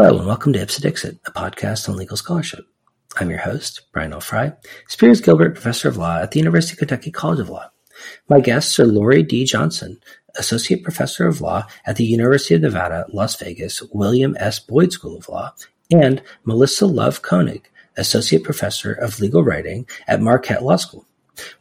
Hello, and welcome to Ipse Dixit, a podcast on legal scholarship. I'm your host, Brian L. Frye, Spears Gilbert Professor of Law at the University of Kentucky College of Law. My guests are Lori D. Johnson, Associate Professor of Law at the University of Nevada, Las Vegas William S. Boyd School of Law, and Melissa Love Koenig, Associate Professor of Legal Writing at Marquette Law School.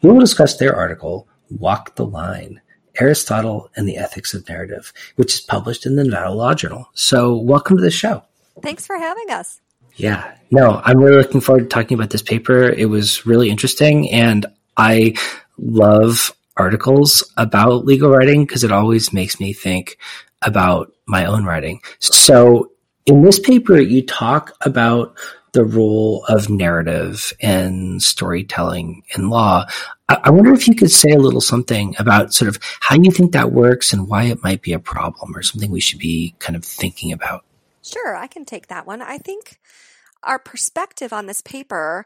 We will discuss their article, Walk the Line Aristotle and the Ethics of Narrative, which is published in the Nevada Law Journal. So, welcome to the show. Thanks for having us. Yeah, no, I'm really looking forward to talking about this paper. It was really interesting, and I love articles about legal writing because it always makes me think about my own writing. So, in this paper, you talk about the role of narrative and storytelling in law. I wonder if you could say a little something about sort of how you think that works and why it might be a problem or something we should be kind of thinking about. Sure, I can take that one. I think our perspective on this paper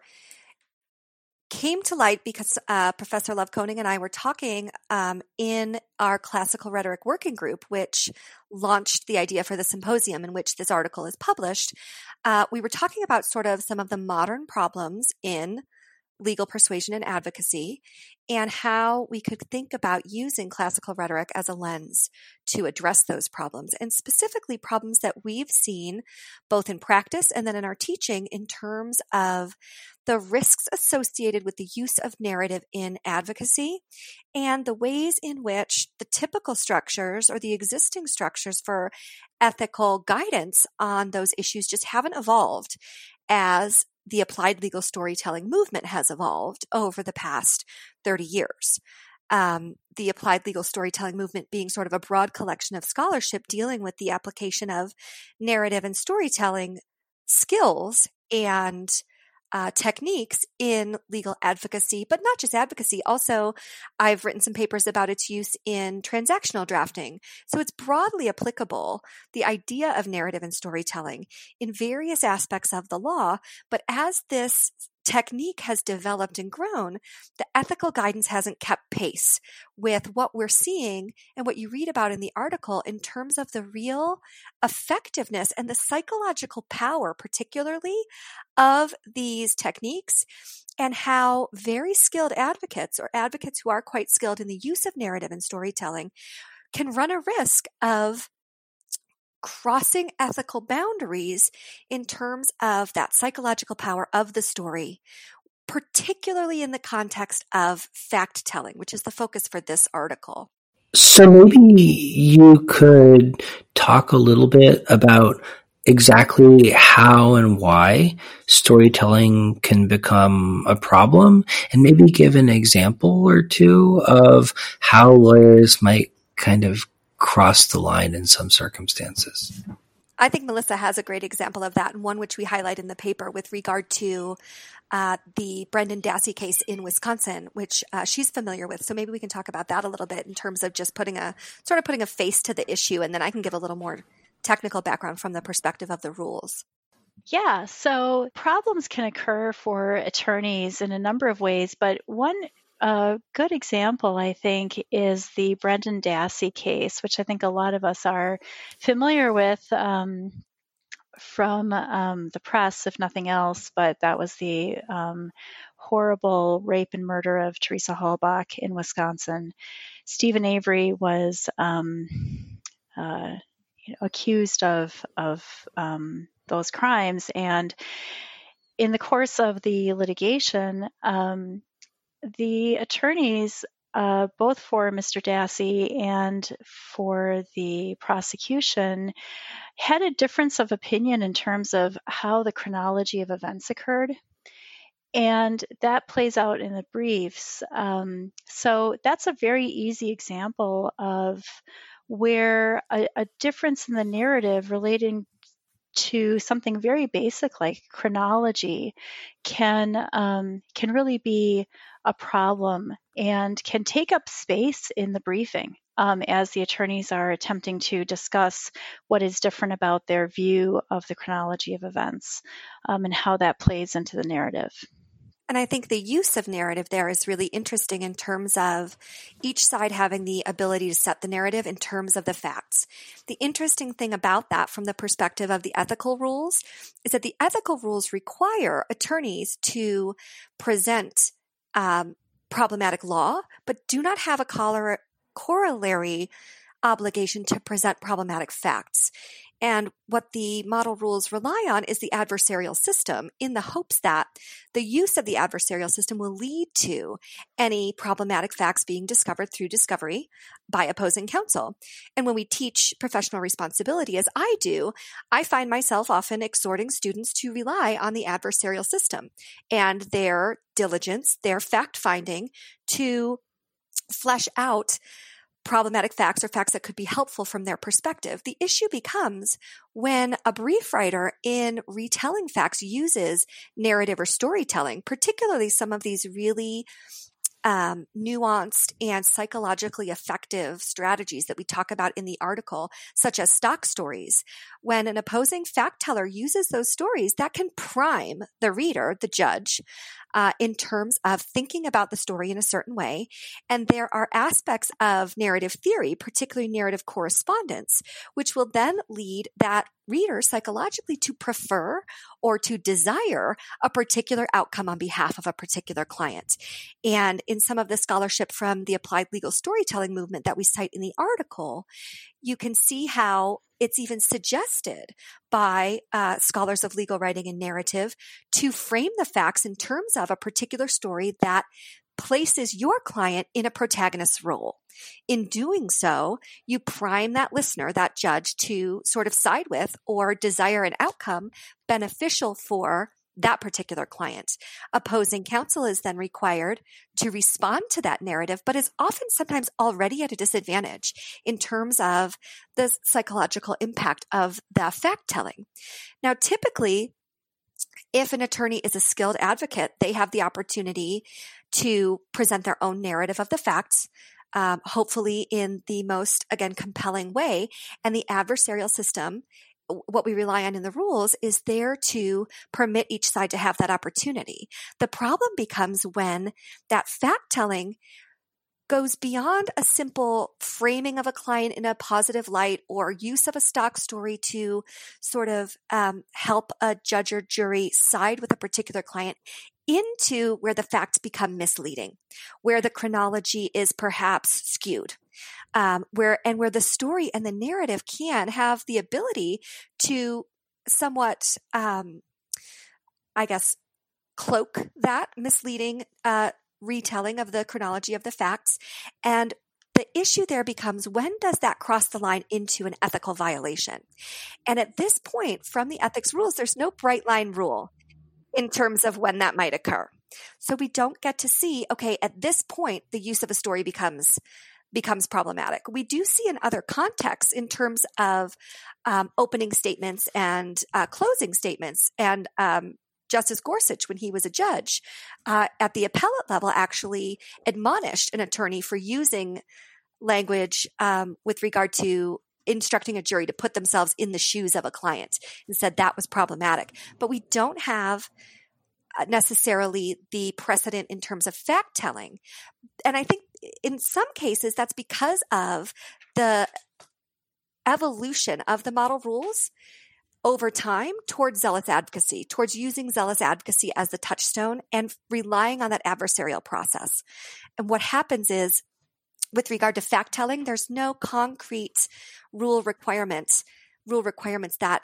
came to light because uh, Professor Love Koenig and I were talking um, in our classical rhetoric working group, which launched the idea for the symposium in which this article is published. Uh, we were talking about sort of some of the modern problems in legal persuasion and advocacy, and how we could think about using classical rhetoric as a lens to address those problems, and specifically problems that we've seen both in practice and then in our teaching in terms of the risks associated with the use of narrative in advocacy and the ways in which the typical structures or the existing structures for ethical guidance on those issues just haven't evolved as the applied legal storytelling movement has evolved over the past 30 years. Um, the applied legal storytelling movement being sort of a broad collection of scholarship dealing with the application of narrative and storytelling skills and uh, techniques in legal advocacy, but not just advocacy. Also, I've written some papers about its use in transactional drafting. So it's broadly applicable, the idea of narrative and storytelling in various aspects of the law. But as this technique has developed and grown, the ethical guidance hasn't kept pace with what we're seeing and what you read about in the article in terms of the real effectiveness and the psychological power, particularly of these techniques and how very skilled advocates or advocates who are quite skilled in the use of narrative and storytelling can run a risk of crossing ethical boundaries in terms of that psychological power of the story, particularly in the context of fact telling, which is the focus for this article. So maybe you could talk a little bit about exactly how and why storytelling can become a problem and maybe give an example or two of how lawyers might kind of cross the line in some circumstances. I think Melissa has a great example of that, and one which we highlight in the paper with regard to uh, the Brendan Dassey case in Wisconsin, which uh, she's familiar with. So maybe we can talk about that a little bit in terms of just putting a sort of putting a face to the issue, and then I can give a little more technical background from the perspective of the rules. Yeah, so problems can occur for attorneys in a number of ways, but one a good example, I think, is the Brendan Dassey case, which I think a lot of us are familiar with um, from um, the press, if nothing else. But that was the um, horrible rape and murder of Teresa Halbach in Wisconsin. Steven Avery was um, uh, you know, accused of of um, those crimes, and in the course of the litigation, um, the attorneys, uh, both for Mr. Dassey and for the prosecution, had a difference of opinion in terms of how the chronology of events occurred. And that plays out in the briefs. Um, so that's a very easy example of where a, a difference in the narrative relating to something very basic like chronology can um, can really be a problem and can take up space in the briefing um, as the attorneys are attempting to discuss what is different about their view of the chronology of events um, and how that plays into the narrative. And I think the use of narrative there is really interesting in terms of each side having the ability to set the narrative in terms of the facts. The interesting thing about that from the perspective of the ethical rules is that the ethical rules require attorneys to present um, problematic law, but do not have a corollary obligation to present problematic facts. And what the model rules rely on is the adversarial system in the hopes that the use of the adversarial system will lead to any problematic facts being discovered through discovery by opposing counsel. And when we teach professional responsibility, as I do, I find myself often exhorting students to rely on the adversarial system and their diligence, their fact finding to flesh out problematic facts or facts that could be helpful from their perspective. The issue becomes when a brief writer in retelling facts uses narrative or storytelling, particularly some of these really um, nuanced and psychologically effective strategies that we talk about in the article, such as stock stories. When an opposing fact teller uses those stories, that can prime the reader, the judge, uh, in terms of thinking about the story in a certain way. And there are aspects of narrative theory, particularly narrative correspondence, which will then lead that reader psychologically to prefer or to desire a particular outcome on behalf of a particular client. And in some of the scholarship from the applied legal storytelling movement that we cite in the article, you can see how it's even suggested by uh, scholars of legal writing and narrative to frame the facts in terms of a particular story that places your client in a protagonist role. In doing so, you prime that listener, that judge, to sort of side with or desire an outcome beneficial for that particular client. Opposing counsel is then required to respond to that narrative, but is often sometimes already at a disadvantage in terms of the psychological impact of the fact telling. Now, typically, if an attorney is a skilled advocate, they have the opportunity to present their own narrative of the facts, um, hopefully in the most, again, compelling way. And the adversarial system what we rely on in the rules is there to permit each side to have that opportunity. The problem becomes when that fact telling goes beyond a simple framing of a client in a positive light or use of a stock story to sort of um, help a judge or jury side with a particular client into where the facts become misleading, where the chronology is perhaps skewed um, where and where the story and the narrative can have the ability to somewhat, um, I guess, cloak that misleading uh, retelling of the chronology of the facts and the issue there becomes when does that cross the line into an ethical violation? And at this point, from the ethics rules, there's no bright line rule in terms of when that might occur. So we don't get to see, okay, at this point, the use of a story becomes becomes problematic. We do see in other contexts in terms of um, opening statements and uh, closing statements. And um, Justice Gorsuch, when he was a judge uh, at the appellate level, actually admonished an attorney for using language um, with regard to instructing a jury to put themselves in the shoes of a client and said that was problematic. But we don't have uh, necessarily the precedent in terms of fact telling. And I think in some cases, that's because of the evolution of the model rules over time towards zealous advocacy, towards using zealous advocacy as the touchstone and relying on that adversarial process. And what happens is, with regard to fact telling, there's no concrete rule requirements, rule requirements that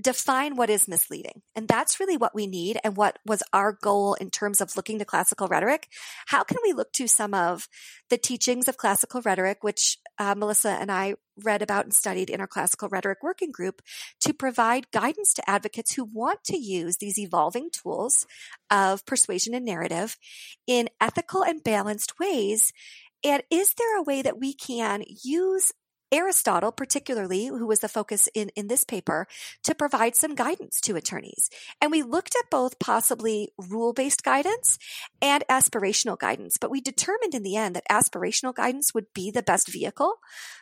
define what is misleading. And that's really what we need and what was our goal in terms of looking to classical rhetoric. How can we look to some of the teachings of classical rhetoric, which uh, Melissa and I read about and studied in our classical rhetoric working group to provide guidance to advocates who want to use these evolving tools of persuasion and narrative in ethical and balanced ways. And is there a way that we can use Aristotle, particularly, who was the focus in, in this paper, to provide some guidance to attorneys. And we looked at both possibly rule based guidance and aspirational guidance, but we determined in the end that aspirational guidance would be the best vehicle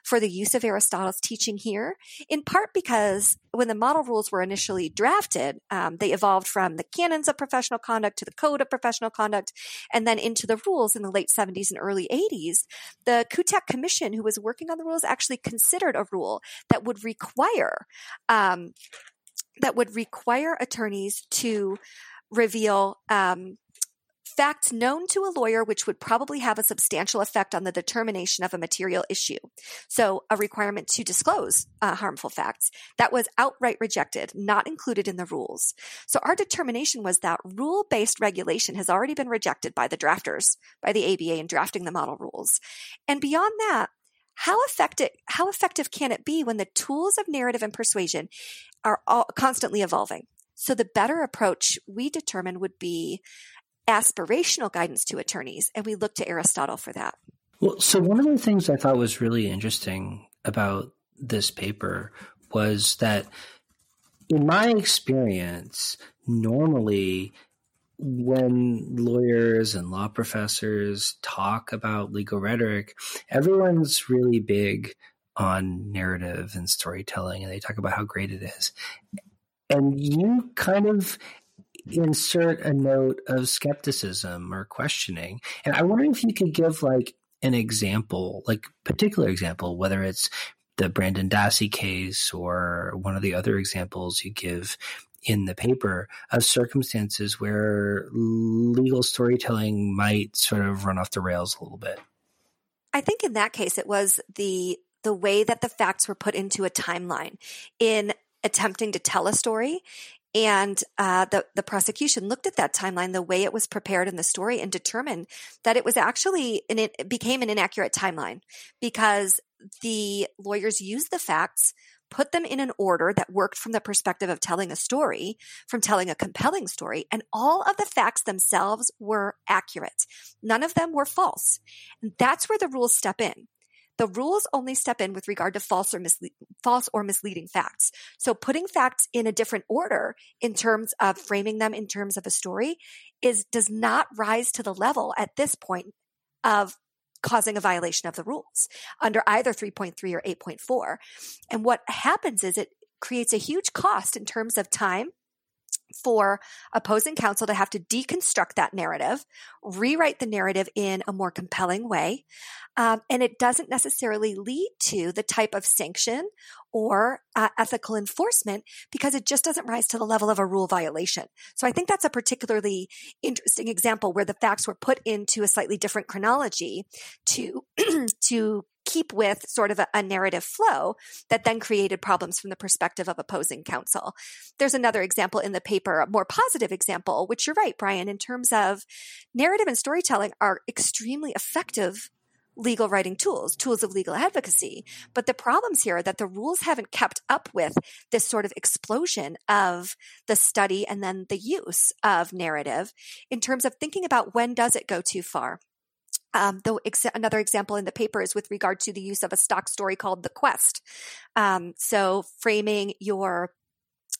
for the use of Aristotle's teaching here, in part because when the model rules were initially drafted, um, they evolved from the canons of professional conduct to the code of professional conduct, and then into the rules in the late 70s and early 80s. The Kutak Commission, who was working on the rules, actually considered a rule that would require um, that would require attorneys to reveal um, facts known to a lawyer which would probably have a substantial effect on the determination of a material issue. So, a requirement to disclose uh, harmful facts that was outright rejected, not included in the rules. So, our determination was that rule based regulation has already been rejected by the drafters, by the ABA in drafting the model rules. And beyond that, how effective how effective can it be when the tools of narrative and persuasion are all constantly evolving? So the better approach we determine would be aspirational guidance to attorneys and we look to aristotle for that. Well so one of the things i thought was really interesting about this paper was that in my experience normally when lawyers and law professors talk about legal rhetoric, everyone's really big on narrative and storytelling, and they talk about how great it is. And you kind of insert a note of skepticism or questioning. And I wonder if you could give like an example, like particular example, whether it's the Brendan Dassey case or one of the other examples you give in the paper of circumstances where legal storytelling might sort of run off the rails a little bit. I think in that case it was the the way that the facts were put into a timeline in attempting to tell a story and uh, the the prosecution looked at that timeline, the way it was prepared in the story, and determined that it was actually and it became an inaccurate timeline because the lawyers used the facts put them in an order that worked from the perspective of telling a story, from telling a compelling story, and all of the facts themselves were accurate. None of them were false. And that's where the rules step in. The rules only step in with regard to false or, misle- false or misleading facts. So putting facts in a different order in terms of framing them in terms of a story is does not rise to the level at this point of causing a violation of the rules under either 3.3 or 8.4. And what happens is it creates a huge cost in terms of time for opposing counsel to have to deconstruct that narrative, rewrite the narrative in a more compelling way. Um, and it doesn't necessarily lead to the type of sanction or uh, ethical enforcement because it just doesn't rise to the level of a rule violation. So I think that's a particularly interesting example where the facts were put into a slightly different chronology to, to keep with sort of a, a, narrative flow that then created problems from the perspective of opposing counsel. There's another example in the paper, a more positive example, which you're right, Brian, in terms of narrative and storytelling are extremely effective legal writing tools, tools of legal advocacy. But the problems here are that the rules haven't kept up with this sort of explosion of the study and then the use of narrative in terms of thinking about when does it go too far. Um, the ex- another example in the paper is with regard to the use of a stock story called the quest. Um, so framing your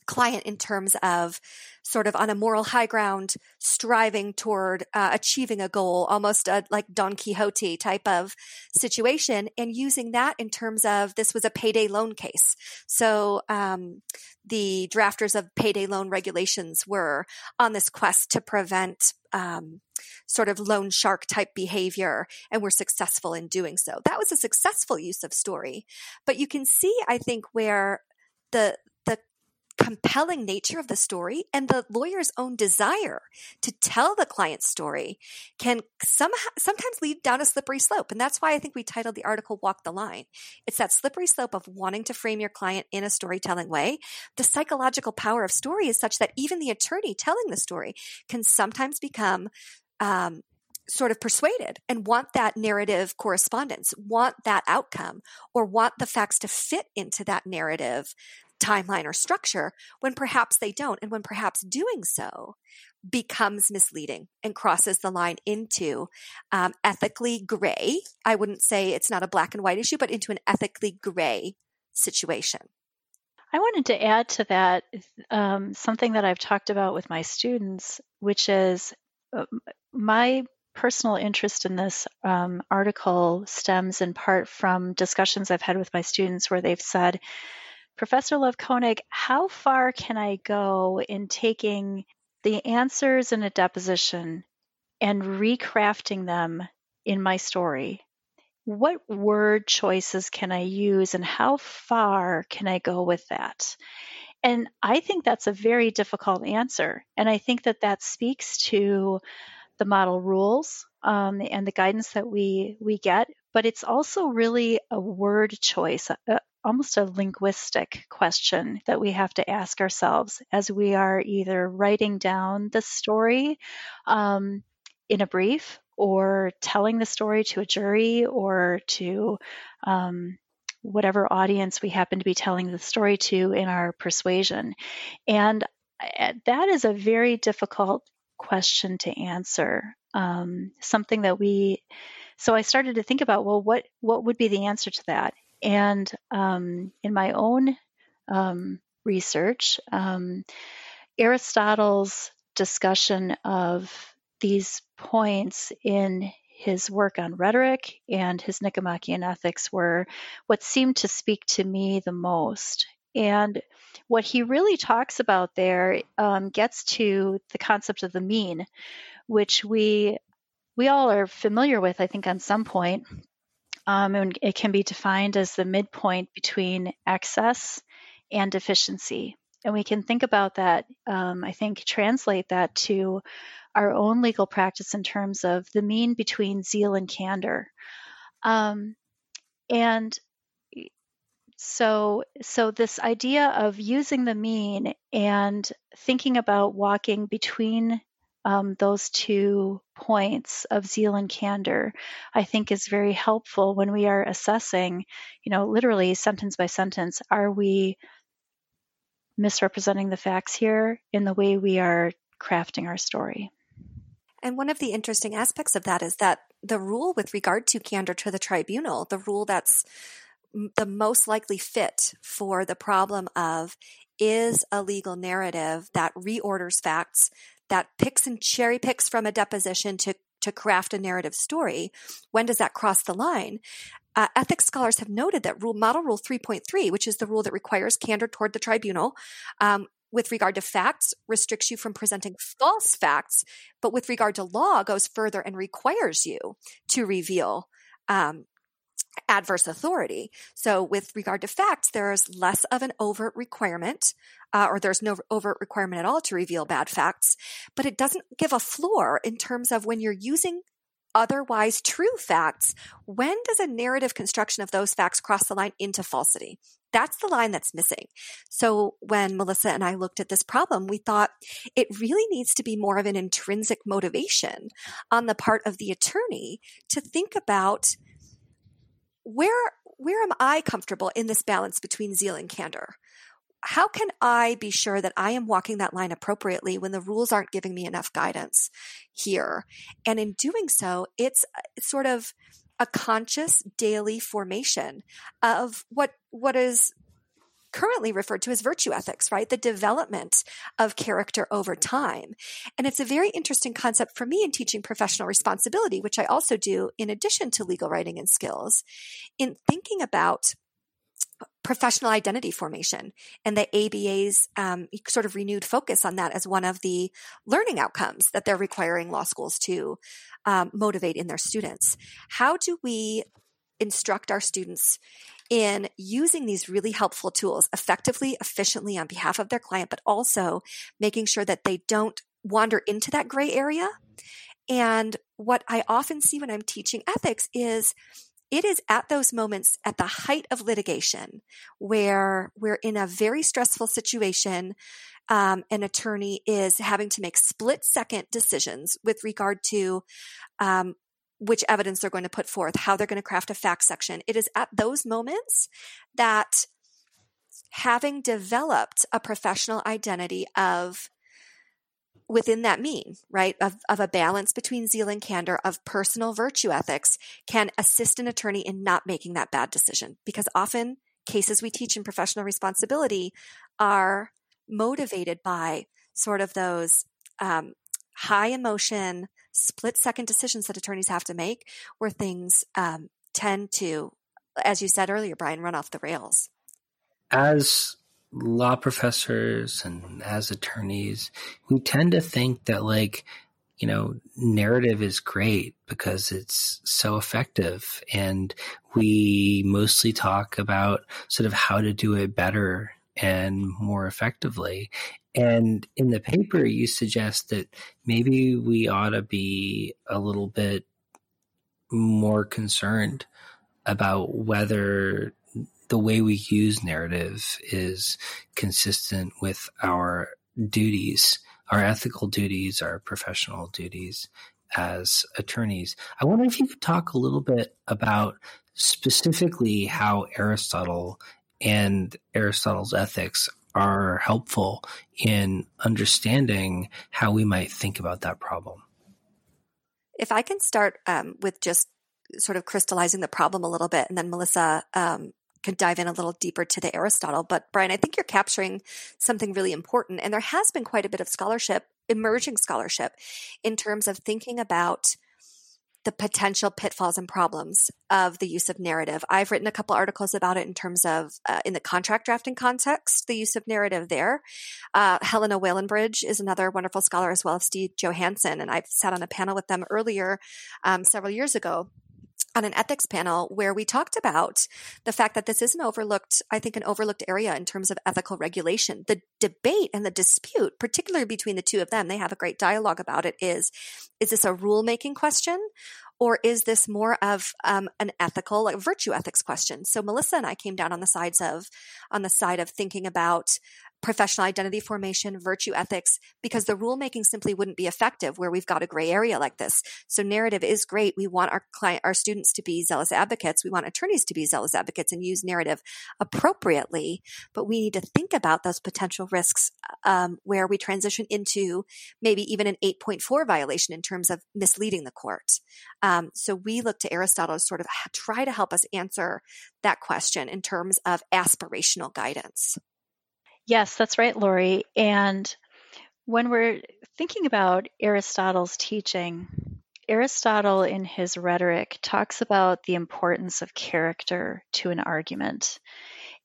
client in terms of sort of on a moral high ground, striving toward uh, achieving a goal, almost a like Don Quixote type of situation, and using that in terms of this was a payday loan case. So um, the drafters of payday loan regulations were on this quest to prevent um, sort of loan shark type behavior and were successful in doing so. That was a successful use of story. But you can see, I think, where the the compelling nature of the story and the lawyer's own desire to tell the client's story can somehow sometimes lead down a slippery slope. And that's why i think we titled the article walk the line. It's that slippery slope of wanting to frame your client in a storytelling way. The psychological power of story is such that even the attorney telling the story can sometimes become um, sort of persuaded and want that narrative correspondence, want that outcome, or want the facts to fit into that narrative timeline or structure when perhaps they don't. And when perhaps doing so becomes misleading and crosses the line into um, ethically gray. I wouldn't say it's not a black and white issue, but into an ethically gray situation. I wanted to add to that um, something that I've talked about with my students, which is uh, my personal interest in this um, article stems in part from discussions I've had with my students where they've said, Professor Love Koenig, how far can I go in taking the answers in a deposition and recrafting them in my story? What word choices can I use and how far can I go with that? And I think that's a very difficult answer. And I think that that speaks to the model rules um, and the guidance that we we get, but it's also really a word choice, a, almost a linguistic question that we have to ask ourselves as we are either writing down the story um, in a brief or telling the story to a jury or to um, whatever audience we happen to be telling the story to in our persuasion. And uh, that is a very difficult question to answer. Um, something that we, so I started to think about, well, what what would be the answer to that? And um, in my own um, research, um, Aristotle's discussion of these points in his work on rhetoric and his Nicomachean Ethics were what seemed to speak to me the most. And what he really talks about there um, gets to the concept of the mean, which we we all are familiar with, I think, on some point. Um, and it can be defined as the midpoint between excess and deficiency. And we can think about that, um, I think, translate that to our own legal practice in terms of the mean between zeal and candor. Um, and so so this idea of using the mean and thinking about walking between um, those two points of zeal and candor, I think is very helpful when we are assessing, you know, literally sentence by sentence, are we misrepresenting the facts here in the way we are crafting our story? And one of the interesting aspects of that is that the rule with regard to candor to the tribunal, the rule that's the most likely fit for the problem of is a legal narrative that reorders facts, that picks and cherry picks from a deposition to to craft a narrative story. When does that cross the line? Uh, ethics scholars have noted that rule model rule 3.3, which is the rule that requires candor toward the tribunal, um, with regard to facts restricts you from presenting false facts, but with regard to law goes further and requires you to reveal um, adverse authority. So, with regard to facts, there's less of an overt requirement, uh, or there's no overt requirement at all to reveal bad facts, but it doesn't give a floor in terms of when you're using otherwise true facts. When does a narrative construction of those facts cross the line into falsity? That's the line that's missing. So when Melissa and I looked at this problem, we thought it really needs to be more of an intrinsic motivation on the part of the attorney to think about where where am I comfortable in this balance between zeal and candor? How can I be sure that I am walking that line appropriately when the rules aren't giving me enough guidance here? And in doing so, it's sort of a conscious daily formation of what what is currently referred to as virtue ethics, right? The development of character over time. And it's a very interesting concept for me in teaching professional responsibility, which I also do in addition to legal writing and skills, in thinking about professional identity formation and the ABA's um, sort of renewed focus on that as one of the learning outcomes that they're requiring law schools to um, motivate in their students. How do we instruct our students in using these really helpful tools effectively, efficiently on behalf of their client, but also making sure that they don't wander into that gray area. And what I often see when I'm teaching ethics is it is at those moments at the height of litigation where we're in a very stressful situation. Um, an attorney is having to make split second decisions with regard to um, which evidence they're going to put forth, how they're going to craft a fact section. It is at those moments that having developed a professional identity of within that mean, right, of, of a balance between zeal and candor, of personal virtue ethics, can assist an attorney in not making that bad decision. Because often cases we teach in professional responsibility are motivated by sort of those um, high emotion, split second decisions that attorneys have to make, where things um, tend to, as you said earlier, Brian, run off the rails. As law professors and as attorneys, we tend to think that like, you know, narrative is great because it's so effective. And we mostly talk about sort of how to do it better and more effectively. And in the paper, you suggest that maybe we ought to be a little bit more concerned about whether the way we use narrative is consistent with our duties, our ethical duties, our professional duties as attorneys. I wonder if you could talk a little bit about specifically how Aristotle and Aristotle's ethics are helpful in understanding how we might think about that problem. If I can start um, with just sort of crystallizing the problem a little bit, and then Melissa um, can dive in a little deeper to the Aristotle. But Brian, I think you're capturing something really important. And there has been quite a bit of scholarship, emerging scholarship, in terms of thinking about the potential pitfalls and problems of the use of narrative. I've written a couple articles about it in terms of uh, in the contract drafting context, the use of narrative there. Uh, Helena Whalen-Bridge is another wonderful scholar as well as Steve Johansen, and I've sat on a panel with them earlier um, several years ago on an ethics panel where we talked about the fact that this is an overlooked, I think, an overlooked area in terms of ethical regulation. The debate and the dispute, particularly between the two of them, they have a great dialogue about it is, is this a rulemaking question or is this more of um, an ethical, like virtue ethics question? So Melissa and I came down on the sides of, on the side of thinking about professional identity formation, virtue ethics, because the rulemaking simply wouldn't be effective where we've got a gray area like this. So narrative is great. We want our client, our students to be zealous advocates. We want attorneys to be zealous advocates and use narrative appropriately. But we need to think about those potential risks um, where we transition into maybe even an 8.4 violation in terms of misleading the court. Um, so we look to Aristotle to sort of try to help us answer that question in terms of aspirational guidance. Yes, that's right, Lori. And when we're thinking about Aristotle's teaching, Aristotle in his rhetoric talks about the importance of character to an argument.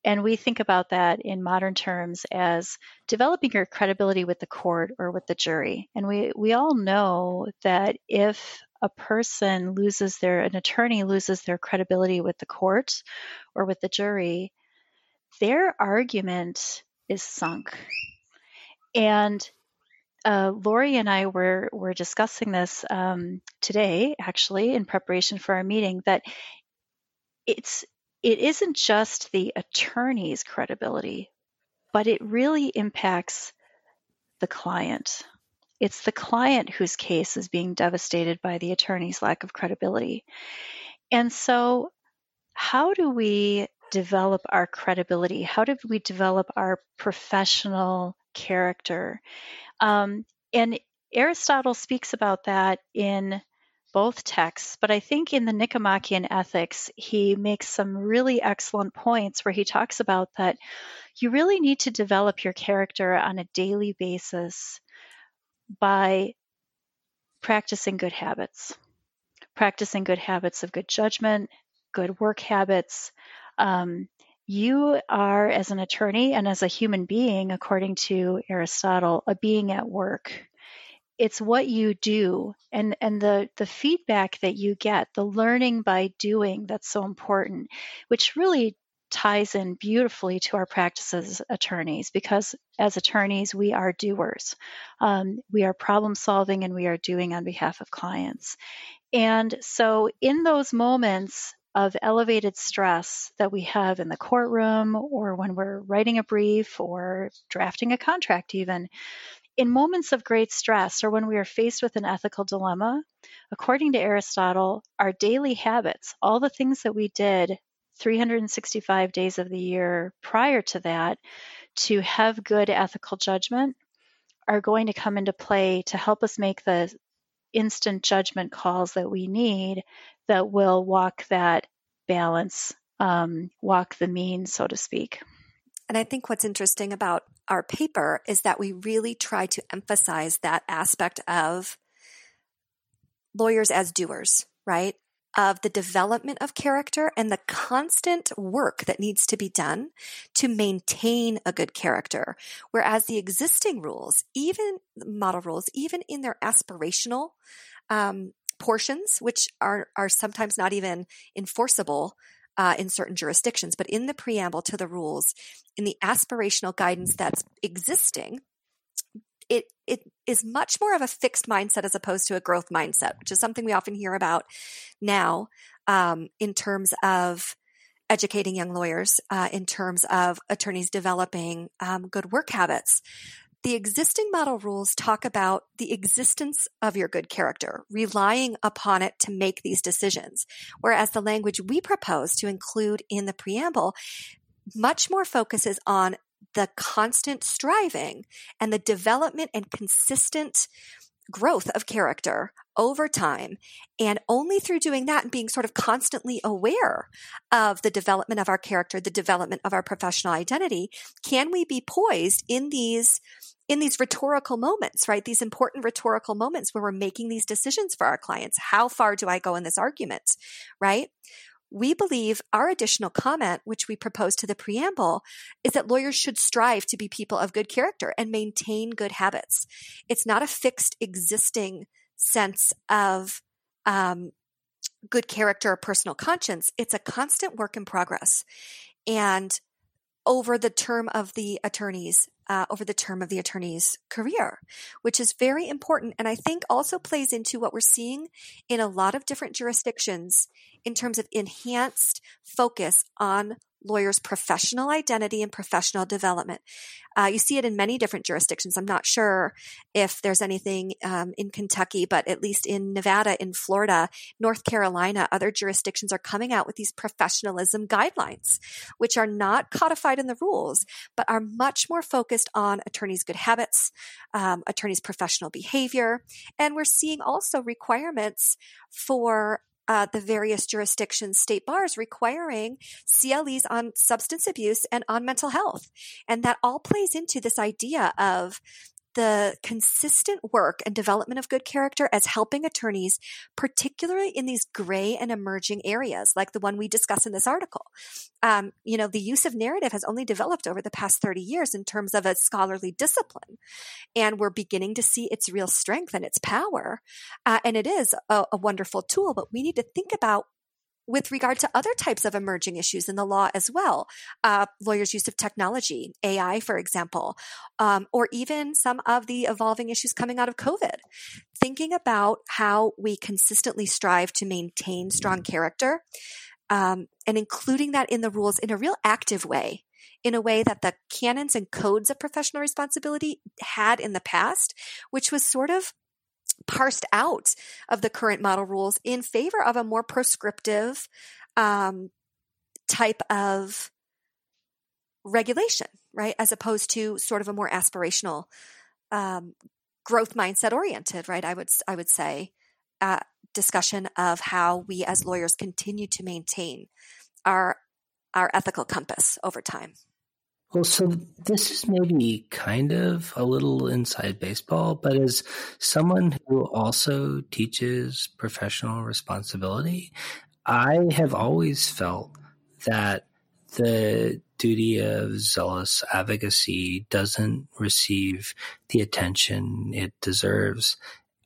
And we think about that in modern terms as developing your credibility with the court or with the jury. And we, we all know that if a person loses their, an attorney loses their credibility with the court or with the jury, their argument is sunk. And uh, Lori and I were were discussing this um, today, actually, in preparation for our meeting. That it's it isn't just the attorney's credibility, but it really impacts the client. It's the client whose case is being devastated by the attorney's lack of credibility. And so, how do we develop our credibility? How did we develop our professional character? Um, and Aristotle speaks about that in both texts, but I think in the Nicomachean Ethics, he makes some really excellent points where he talks about that you really need to develop your character on a daily basis by practicing good habits, practicing good habits of good judgment, good work habits, um, you are, as an attorney and as a human being, according to Aristotle, a being at work. It's what you do and, and the, the feedback that you get, the learning by doing that's so important, which really ties in beautifully to our practice as attorneys because as attorneys, we are doers. Um, we are problem solving and we are doing on behalf of clients. And so, in those moments, of elevated stress that we have in the courtroom or when we're writing a brief or drafting a contract, even. In moments of great stress or when we are faced with an ethical dilemma, according to Aristotle, our daily habits, all the things that we did 365 days of the year prior to that to have good ethical judgment are going to come into play to help us make the instant judgment calls that we need that will walk that balance, um, walk the mean, so to speak. And I think what's interesting about our paper is that we really try to emphasize that aspect of lawyers as doers, right? Of the development of character and the constant work that needs to be done to maintain a good character. Whereas the existing rules, even model rules, even in their aspirational um, portions, which are, are sometimes not even enforceable uh, in certain jurisdictions, but in the preamble to the rules, in the aspirational guidance that's existing, it it is much more of a fixed mindset as opposed to a growth mindset, which is something we often hear about now um, in terms of educating young lawyers, uh, in terms of attorneys developing um, good work habits. The existing model rules talk about the existence of your good character, relying upon it to make these decisions. Whereas the language we propose to include in the preamble much more focuses on the constant striving and the development and consistent growth of character over time. And only through doing that and being sort of constantly aware of the development of our character, the development of our professional identity, can we be poised in these in these rhetorical moments, right? These important rhetorical moments where we're making these decisions for our clients. How far do I go in this argument, right? We believe our additional comment, which we propose to the preamble, is that lawyers should strive to be people of good character and maintain good habits. It's not a fixed existing sense of um, good character or personal conscience. It's a constant work in progress. And over the term of the attorney's uh, over the term of the attorney's career, which is very important. And I think also plays into what we're seeing in a lot of different jurisdictions in terms of enhanced focus on lawyers' professional identity and professional development. Uh, you see it in many different jurisdictions. I'm not sure if there's anything um, in Kentucky, but at least in Nevada, in Florida, North Carolina, other jurisdictions are coming out with these professionalism guidelines, which are not codified in the rules, but are much more focused on attorneys' good habits, um, attorneys' professional behavior. And we're seeing also requirements for uh, the various jurisdictions, state bars requiring CLEs on substance abuse and on mental health. And that all plays into this idea of the consistent work and development of good character as helping attorneys, particularly in these gray and emerging areas, like the one we discuss in this article. Um, you know, the use of narrative has only developed over the past 30 years in terms of a scholarly discipline. And we're beginning to see its real strength and its power. Uh, and it is a, a wonderful tool, but we need to think about with regard to other types of emerging issues in the law as well, uh, lawyers' use of technology, AI, for example, um, or even some of the evolving issues coming out of COVID. Thinking about how we consistently strive to maintain strong character um, and including that in the rules in a real active way. In a way that the canons and codes of professional responsibility had in the past, which was sort of parsed out of the current model rules in favor of a more prescriptive um, type of regulation, right? As opposed to sort of a more aspirational, um, growth mindset oriented, right? I would I would say uh, discussion of how we as lawyers continue to maintain our our ethical compass over time. Well, so this is maybe kind of a little inside baseball, but as someone who also teaches professional responsibility, I have always felt that the duty of zealous advocacy doesn't receive the attention it deserves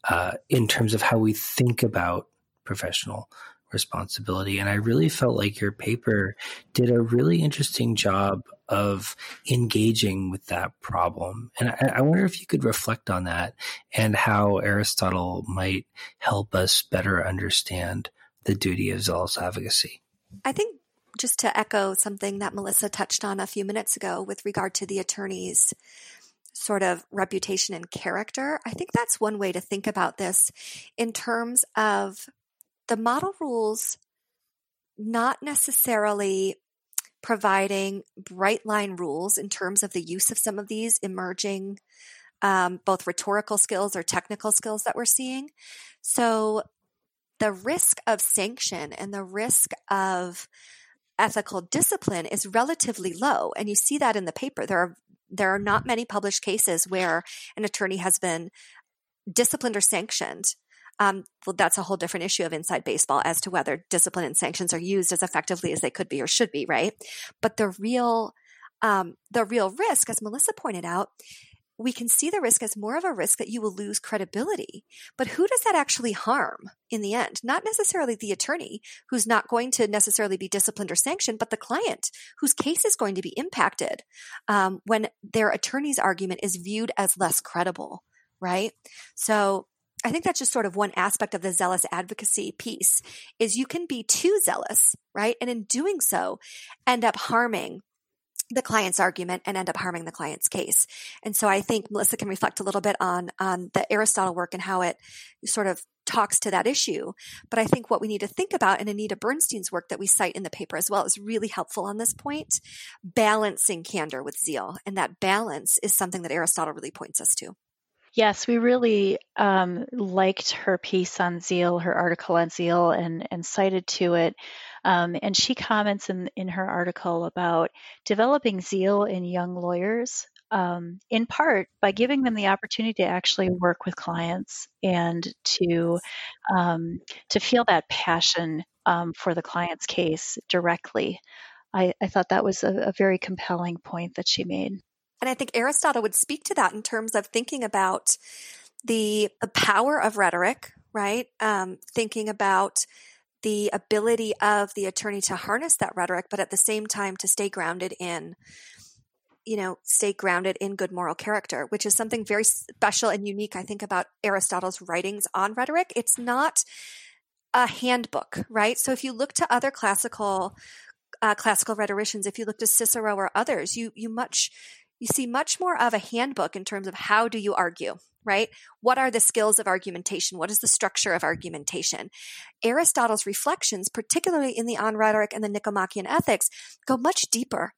uh, in terms of how we think about professional responsibility. And I really felt like your paper did a really interesting job of engaging with that problem. And I, I, wonder if you could reflect on that and how Aristotle might help us better understand the duty of zealous advocacy. I think just to echo something that Melissa touched on a few minutes ago with regard to the attorney's sort of reputation and character, I think that's one way to think about this in terms of the model rules not necessarily providing bright line rules in terms of the use of some of these emerging um, both rhetorical skills or technical skills that we're seeing. So the risk of sanction and the risk of ethical discipline is relatively low. And you see that in the paper. There are there are not many published cases where an attorney has been disciplined or sanctioned. Um, well, that's a whole different issue of inside baseball as to whether discipline and sanctions are used as effectively as they could be or should be, right? But the real um, the real risk, as Melissa pointed out, we can see the risk as more of a risk that you will lose credibility. But who does that actually harm in the end? Not necessarily the attorney who's not going to necessarily be disciplined or sanctioned, but the client whose case is going to be impacted um, when their attorney's argument is viewed as less credible, right? So I think that's just sort of one aspect of the zealous advocacy piece is you can be too zealous, right? And in doing so, end up harming the client's argument and end up harming the client's case. And so I think Melissa can reflect a little bit on, on the Aristotle work and how it sort of talks to that issue. But I think what we need to think about in Anita Bernstein's work that we cite in the paper as well is really helpful on this point, balancing candor with zeal. And that balance is something that Aristotle really points us to. Yes, we really um, liked her piece on Zeal, her article on Zeal, and, and cited to it. Um, and she comments in, in her article about developing zeal in young lawyers, um, in part by giving them the opportunity to actually work with clients and to um, to feel that passion um, for the client's case directly. I, I thought that was a, a very compelling point that she made. And I think Aristotle would speak to that in terms of thinking about the, the power of rhetoric, right? Um, thinking about the ability of the attorney to harness that rhetoric, but at the same time to stay grounded in, you know, stay grounded in good moral character, which is something very special and unique, I think, about Aristotle's writings on rhetoric. It's not a handbook, right? So if you look to other classical uh, classical rhetoricians, if you look to Cicero or others, you you much you see much more of a handbook in terms of how do you argue, right? What are the skills of argumentation? What is the structure of argumentation? Aristotle's reflections, particularly in the On Rhetoric and the Nicomachean Ethics, go much deeper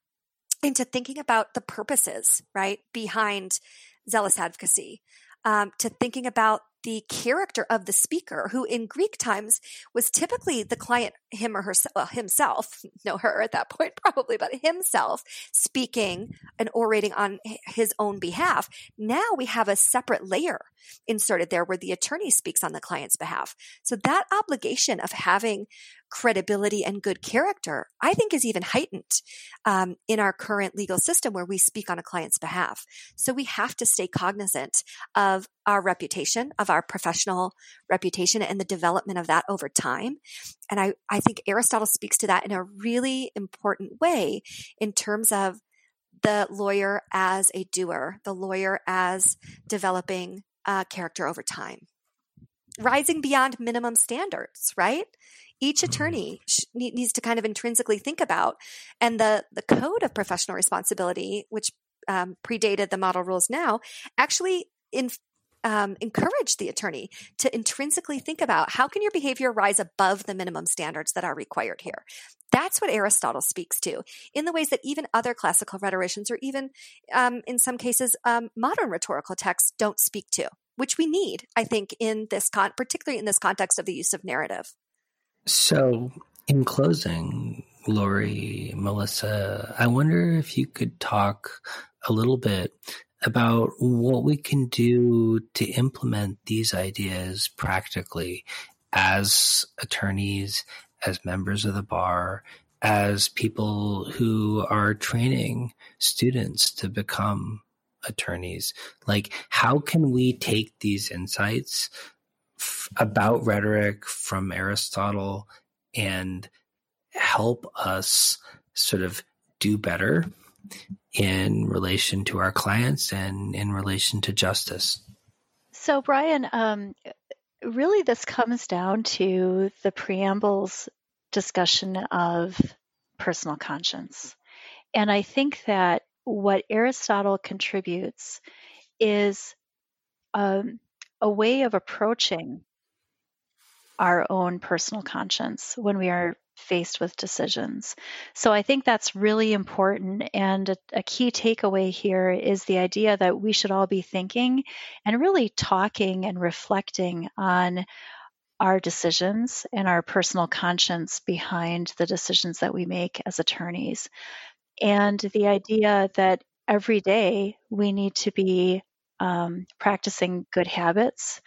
into thinking about the purposes, right, behind zealous advocacy, um, to thinking about the character of the speaker, who in Greek times was typically the client, him or herself, well, himself, no her at that point probably, but himself speaking and orating on his own behalf. Now we have a separate layer inserted there where the attorney speaks on the client's behalf. So that obligation of having credibility and good character, I think is even heightened um, in our current legal system where we speak on a client's behalf. So we have to stay cognizant of our reputation, of our professional reputation and the development of that over time. And I, I think Aristotle speaks to that in a really important way in terms of the lawyer as a doer, the lawyer as developing uh, character over time. Rising beyond minimum standards, right? Each mm-hmm. attorney needs to kind of intrinsically think about, and the the code of professional responsibility, which um, predated the model rules now, actually in, um, encourage the attorney to intrinsically think about how can your behavior rise above the minimum standards that are required here. That's what Aristotle speaks to in the ways that even other classical rhetoricians, or even um, in some cases, um, modern rhetorical texts, don't speak to, which we need, I think, in this con- particularly in this context of the use of narrative. So, in closing, Lori, Melissa, I wonder if you could talk a little bit about what we can do to implement these ideas practically as attorneys, as members of the bar, as people who are training students to become attorneys. Like, how can we take these insights f- about rhetoric from Aristotle and help us sort of do better in relation to our clients and in relation to justice. So, Brian, um, really this comes down to the preamble's discussion of personal conscience. And I think that what Aristotle contributes is um, a way of approaching our own personal conscience when we are faced with decisions. So I think that's really important. And a, a, key takeaway here is the idea that we should all be thinking and really talking and reflecting on our decisions and our personal conscience behind the decisions that we make as attorneys. And the idea that every day we need to be um, practicing good habits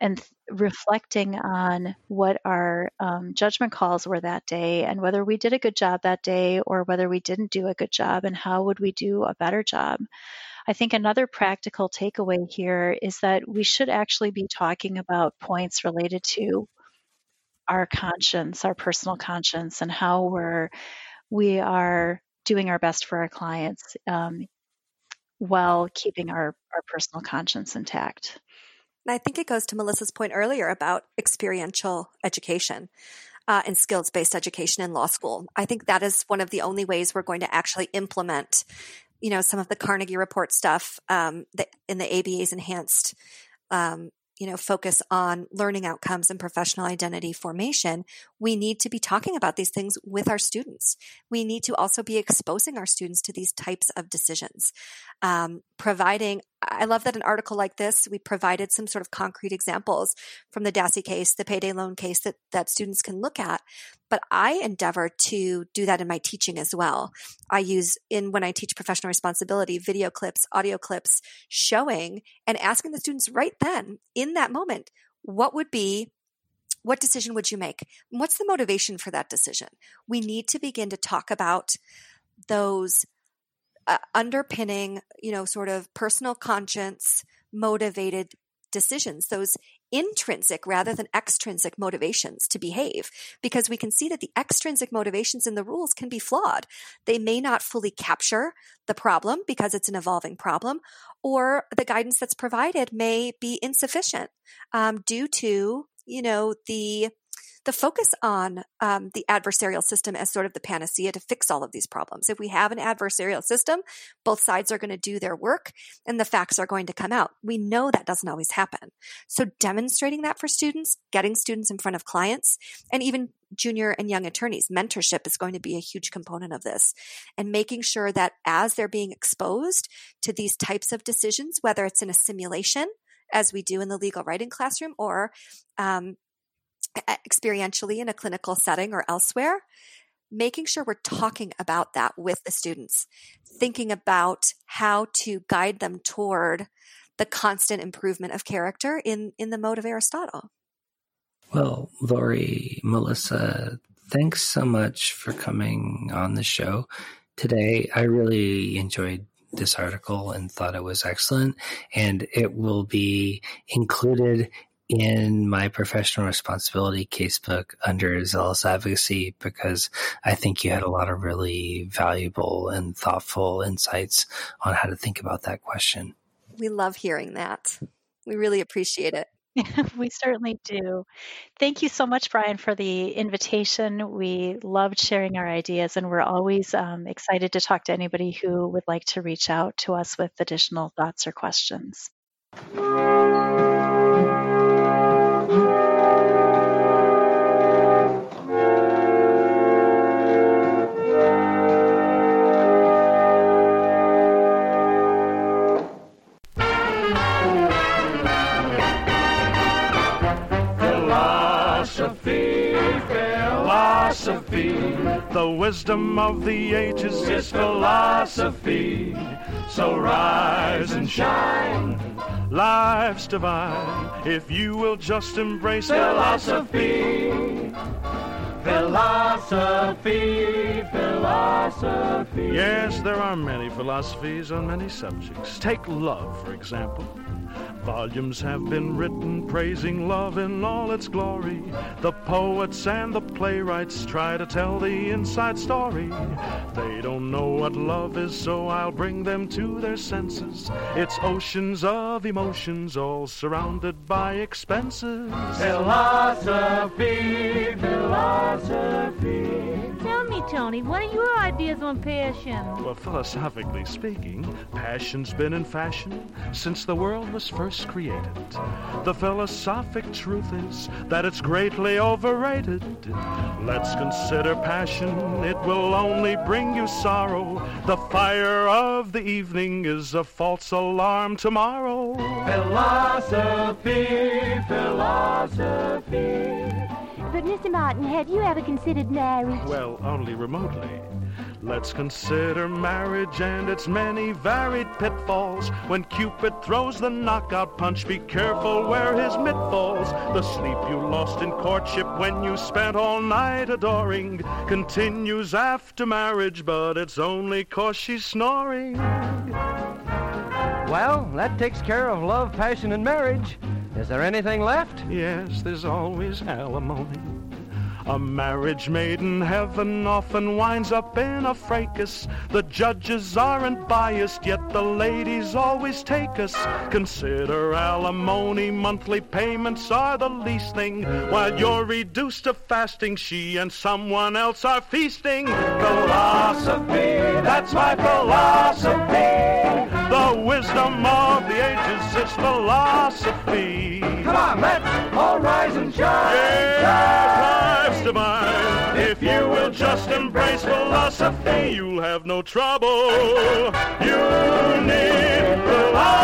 and th- reflecting on what our um, judgment calls were that day and whether we did a good job that day or whether we didn't do a good job and how would we do a better job. I think another practical takeaway here is that we should actually be talking about points related to our conscience, our personal conscience, and how we're we are doing our best for our clients um, while keeping our, our personal conscience intact. I think it goes to Melissa's point earlier about experiential education. Uh, and skills based education in law school. I think that is one of the only ways we're going to actually implement, you know, some of the Carnegie Report stuff um, in the ABA's enhanced um, you know, focus on learning outcomes and professional identity formation, we need to be talking about these things with our students. We need to also be exposing our students to these types of decisions. Um, providing, I love that an article like this, we provided some sort of concrete examples from the Dassey case, the payday loan case that, that students can look at. But I endeavor to do that in my teaching as well. I use in when I teach professional responsibility, video clips, audio clips showing and asking the students right then in that moment, what would be what decision would you make? What's the motivation for that decision? We need to begin to talk about those uh, underpinning, you know, sort of personal conscience motivated decisions, those intrinsic rather than extrinsic motivations to behave because we can see that the extrinsic motivations in the rules can be flawed. They may not fully capture the problem because it's an evolving problem, or the guidance that's provided may be insufficient um, due to, you know, the the focus on um, the adversarial system as sort of the panacea to fix all of these problems. If we have an adversarial system, both sides are going to do their work and the facts are going to come out. We know that doesn't always happen. So demonstrating that for students, getting students in front of clients, and even junior and young attorneys, mentorship is going to be a huge component of this. And making sure that as they're being exposed to these types of decisions, whether it's in a simulation, as we do in the legal writing classroom, or um, experientially in a clinical setting or elsewhere, making sure we're talking about that with the students, thinking about how to guide them toward the constant improvement of character in, in the mode of Aristotle. Well, Lori, Melissa, thanks so much for coming on the show today. I really enjoyed this article and thought it was excellent, and it will be included in my professional responsibility casebook under zealous advocacy because I think you had a lot of really valuable and thoughtful insights on how to think about that question. We love hearing that. We really appreciate it. we certainly do. Thank you so much, Brian, for the invitation. We loved sharing our ideas, and we're always um, excited to talk to anybody who would like to reach out to us with additional thoughts or questions. The wisdom of the ages is philosophy. So rise and shine. Life's divine if you will just embrace philosophy. Philosophy, philosophy. Yes, there are many philosophies on many subjects. Take love, for example. Volumes have been written praising love in all its glory. The poets and the playwrights try to tell the inside story. They don't know what love is, so I'll bring them to their senses. It's oceans of emotions, all surrounded by expenses. Philosophy, philosophy. Tell me, Tony, what are your ideas on passion? Well, philosophically speaking, passion's been in fashion since the world was first created. The philosophic truth is that it's greatly overrated. Let's consider passion, it will only bring you sorrow. The fire of the evening is a false alarm tomorrow. Philosophy, philosophy. But, Mr. Martin, have you ever considered marriage? Well, only remotely. Let's consider marriage and its many varied pitfalls. When Cupid throws the knockout punch, be careful where his mitt falls. The sleep you lost in courtship when you spent all night adoring continues after marriage, but it's only cause she's snoring. Well, that takes care of love, passion, and marriage. Is there anything left? Yes, there's always alimony. A marriage made in heaven often winds up in a fracas. The judges aren't biased, yet the ladies always take us. Consider alimony, monthly payments are the least thing. While you're reduced to fasting, she and someone else are feasting. Philosophy, that's my philosophy. The wisdom of the ages is philosophy. Come on, let's all rise and shine. Life's divine. If you will just embrace philosophy, you'll have no trouble. You need philosophy.